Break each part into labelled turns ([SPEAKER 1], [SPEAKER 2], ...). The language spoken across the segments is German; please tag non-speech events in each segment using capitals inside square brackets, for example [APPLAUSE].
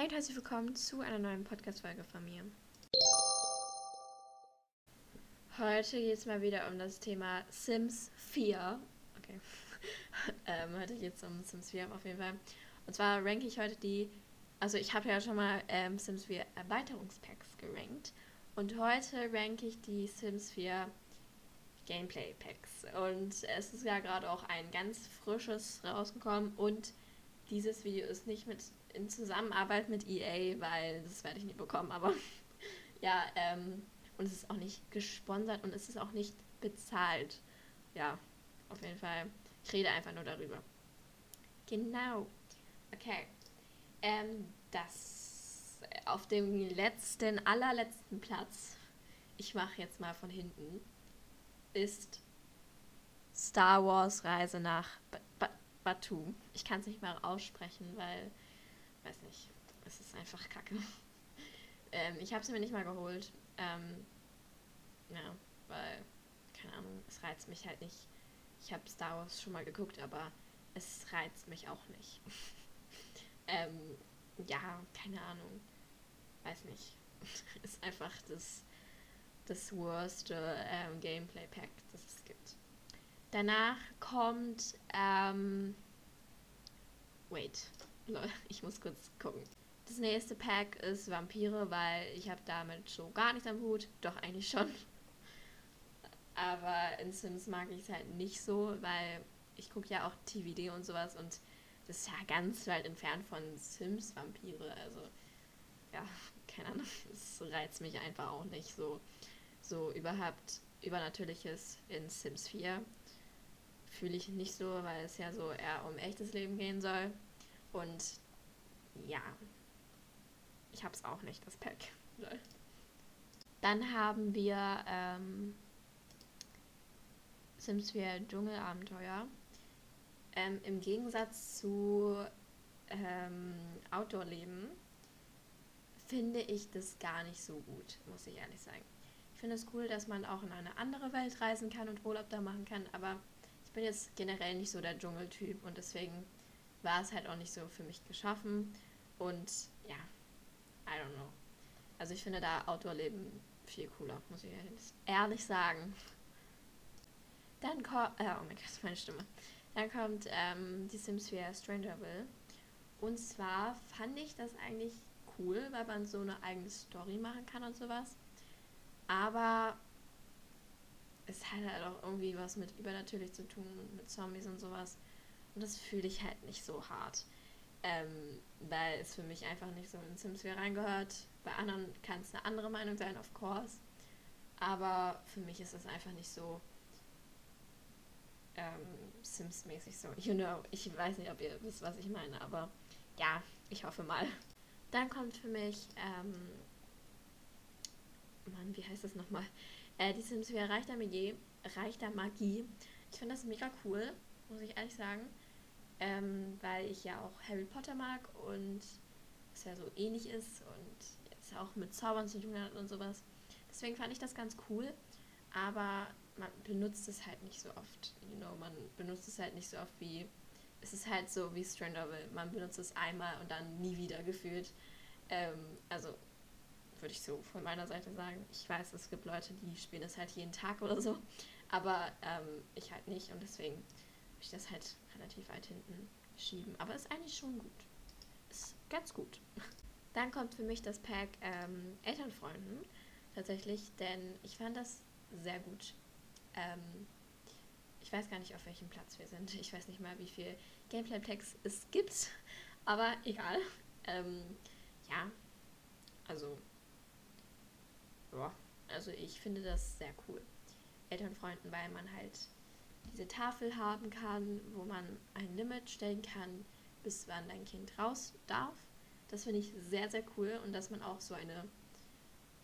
[SPEAKER 1] Hey und herzlich willkommen zu einer neuen Podcast-Folge von mir. Heute geht es mal wieder um das Thema Sims 4. Okay. [LAUGHS] ähm, heute geht es um Sims 4 auf jeden Fall. Und zwar ranke ich heute die, also ich habe ja schon mal ähm, Sims 4 Erweiterungspacks gerankt. Und heute ranke ich die Sims 4 Gameplay Packs. Und es ist ja gerade auch ein ganz frisches rausgekommen und dieses Video ist nicht mit in Zusammenarbeit mit EA, weil das werde ich nie bekommen, aber [LAUGHS] ja, ähm, und es ist auch nicht gesponsert und es ist auch nicht bezahlt. Ja, auf jeden Fall. Ich rede einfach nur darüber. Genau. Okay. Ähm, das auf dem letzten, allerletzten Platz, ich mache jetzt mal von hinten, ist Star Wars Reise nach Batu. Ich kann es nicht mal aussprechen, weil, weiß nicht, es ist einfach kacke. [LAUGHS] ähm, ich habe es mir nicht mal geholt. Ähm, ja, weil, keine Ahnung, es reizt mich halt nicht. Ich habe Star Wars schon mal geguckt, aber es reizt mich auch nicht. [LAUGHS] ähm, ja, keine Ahnung. Weiß nicht. [LAUGHS] ist einfach das, das worste ähm, Gameplay-Pack, das es gibt. Danach kommt, ähm, wait, [LAUGHS] ich muss kurz gucken. Das nächste Pack ist Vampire, weil ich habe damit so gar nichts am Hut. Doch, eigentlich schon. [LAUGHS] Aber in Sims mag ich es halt nicht so, weil ich gucke ja auch TVD und sowas und das ist ja ganz weit entfernt von Sims Vampire. Also, ja, keine Ahnung, [LAUGHS] es reizt mich einfach auch nicht so. So überhaupt Übernatürliches in Sims 4 fühle ich nicht so, weil es ja so eher um echtes Leben gehen soll. Und ja, ich habe es auch nicht, das Pack. Dann haben wir ähm, Sims 4 Dschungelabenteuer. Ähm, Im Gegensatz zu ähm, Outdoor-Leben finde ich das gar nicht so gut, muss ich ehrlich sagen. Ich finde es cool, dass man auch in eine andere Welt reisen kann und Urlaub da machen kann, aber ich bin jetzt generell nicht so der Dschungeltyp und deswegen war es halt auch nicht so für mich geschaffen. Und ja, I don't know. Also ich finde da Outdoor-Leben viel cooler, muss ich ehrlich sagen. Dann kommt, äh, oh mein Gott, [LAUGHS] meine Stimme. Dann kommt ähm, die Sims 4 Strangerville. Und zwar fand ich das eigentlich cool, weil man so eine eigene Story machen kann und sowas. Aber es hat halt auch irgendwie was mit übernatürlich zu tun, mit Zombies und sowas. Und das fühle ich halt nicht so hart. Ähm, weil es für mich einfach nicht so in Sims 4 reingehört. Bei anderen kann es eine andere Meinung sein, of course. Aber für mich ist es einfach nicht so ähm, Sims-mäßig so. You know, ich weiß nicht, ob ihr wisst, was ich meine, aber ja, ich hoffe mal. Dann kommt für mich, ähm, Mann, wie heißt das nochmal? Äh, die Sims 4 Reich der Magie. Reich der Magie. Ich finde das mega cool, muss ich ehrlich sagen. Ähm, weil ich ja auch Harry Potter mag und es ja so ähnlich ist und jetzt auch mit Zaubern zu tun hat und sowas. Deswegen fand ich das ganz cool. Aber man benutzt es halt nicht so oft. You know, man benutzt es halt nicht so oft wie. Es ist halt so wie Strangerville. Man benutzt es einmal und dann nie wieder gefühlt. Ähm, also würde ich so von meiner Seite sagen. Ich weiß, es gibt Leute, die spielen es halt jeden Tag oder so. Aber ähm, ich halt nicht und deswegen würde ich das halt relativ weit hinten schieben. Aber ist eigentlich schon gut. Ist ganz gut. [LAUGHS] Dann kommt für mich das Pack ähm, Elternfreunden tatsächlich, denn ich fand das sehr gut. Ähm, ich weiß gar nicht, auf welchem Platz wir sind. Ich weiß nicht mal, wie viel Gameplay-Packs es gibt. Aber egal. Ähm, ja, also, also ich finde das sehr cool. Elternfreunden, weil man halt diese Tafel haben kann, wo man ein Limit stellen kann, bis wann dein Kind raus darf. Das finde ich sehr, sehr cool und dass man auch so eine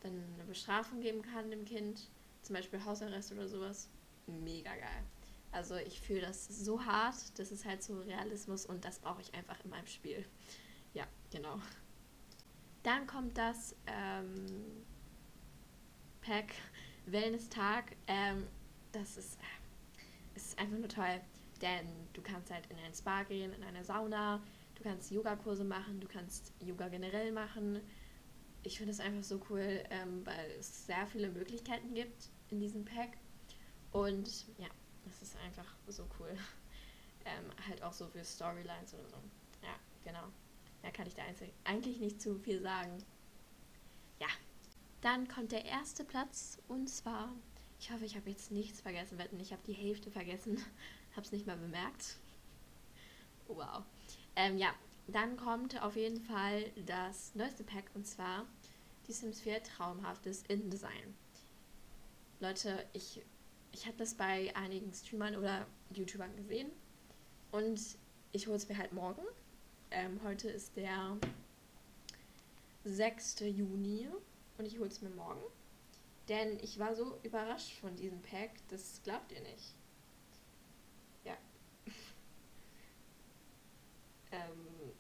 [SPEAKER 1] dann eine Bestrafung geben kann dem Kind, zum Beispiel Hausarrest oder sowas, mega geil. Also ich fühle das so hart, das ist halt so Realismus und das brauche ich einfach in meinem Spiel. Ja, genau. Dann kommt das ähm, Pack Wellness-Tag. Ähm, das ist, ist einfach nur toll, denn du kannst halt in ein Spa gehen, in eine Sauna, Du kannst Yogakurse machen, du kannst Yoga generell machen. Ich finde es einfach so cool, ähm, weil es sehr viele Möglichkeiten gibt in diesem Pack. Und ja, es ist einfach so cool. [LAUGHS] Ähm, halt auch so für Storylines oder so. Ja, genau. Da kann ich da eigentlich nicht zu viel sagen. Dann kommt der erste Platz und zwar, ich hoffe, ich habe jetzt nichts vergessen, wetten, ich habe die Hälfte vergessen, [LAUGHS] habe es nicht mal bemerkt. Wow. Ähm, ja, dann kommt auf jeden Fall das neueste Pack und zwar die Sims 4 Traumhaftes InDesign. Leute, ich, ich habe das bei einigen Streamern oder YouTubern gesehen und ich hole es mir halt morgen. Ähm, heute ist der 6. Juni und ich hole es mir morgen. Denn ich war so überrascht von diesem Pack, das glaubt ihr nicht. Ja. [LAUGHS] ähm,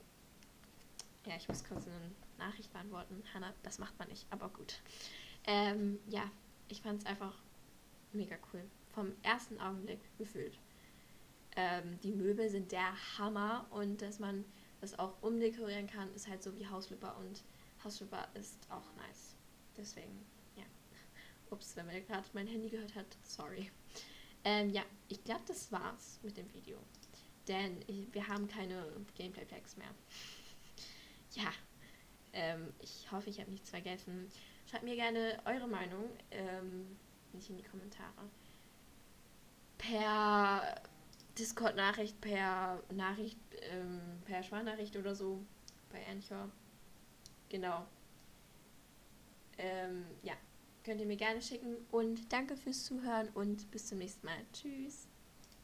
[SPEAKER 1] ja, ich muss kurz eine Nachricht beantworten. Hannah, das macht man nicht, aber gut. Ähm, ja, ich fand es einfach mega cool. Vom ersten Augenblick gefühlt. Ähm, die Möbel sind der Hammer und dass man das auch umdekorieren kann, ist halt so wie Hausflipper und Hausflipper ist auch nice. Deswegen, ja. Ups, wenn man gerade mein Handy gehört hat, sorry. Ähm, ja, ich glaube, das war's mit dem Video. Denn wir haben keine Gameplay-Packs mehr. [LAUGHS] ja, ähm, ich hoffe, ich habe nichts vergessen. Schreibt mir gerne eure Meinung, ähm, nicht in die Kommentare. Per Discord-Nachricht, per Nachricht, ähm, per Sprachnachricht oder so bei Anchor. Genau. Ähm, ja, könnt ihr mir gerne schicken und danke fürs Zuhören und bis zum nächsten Mal. Tschüss.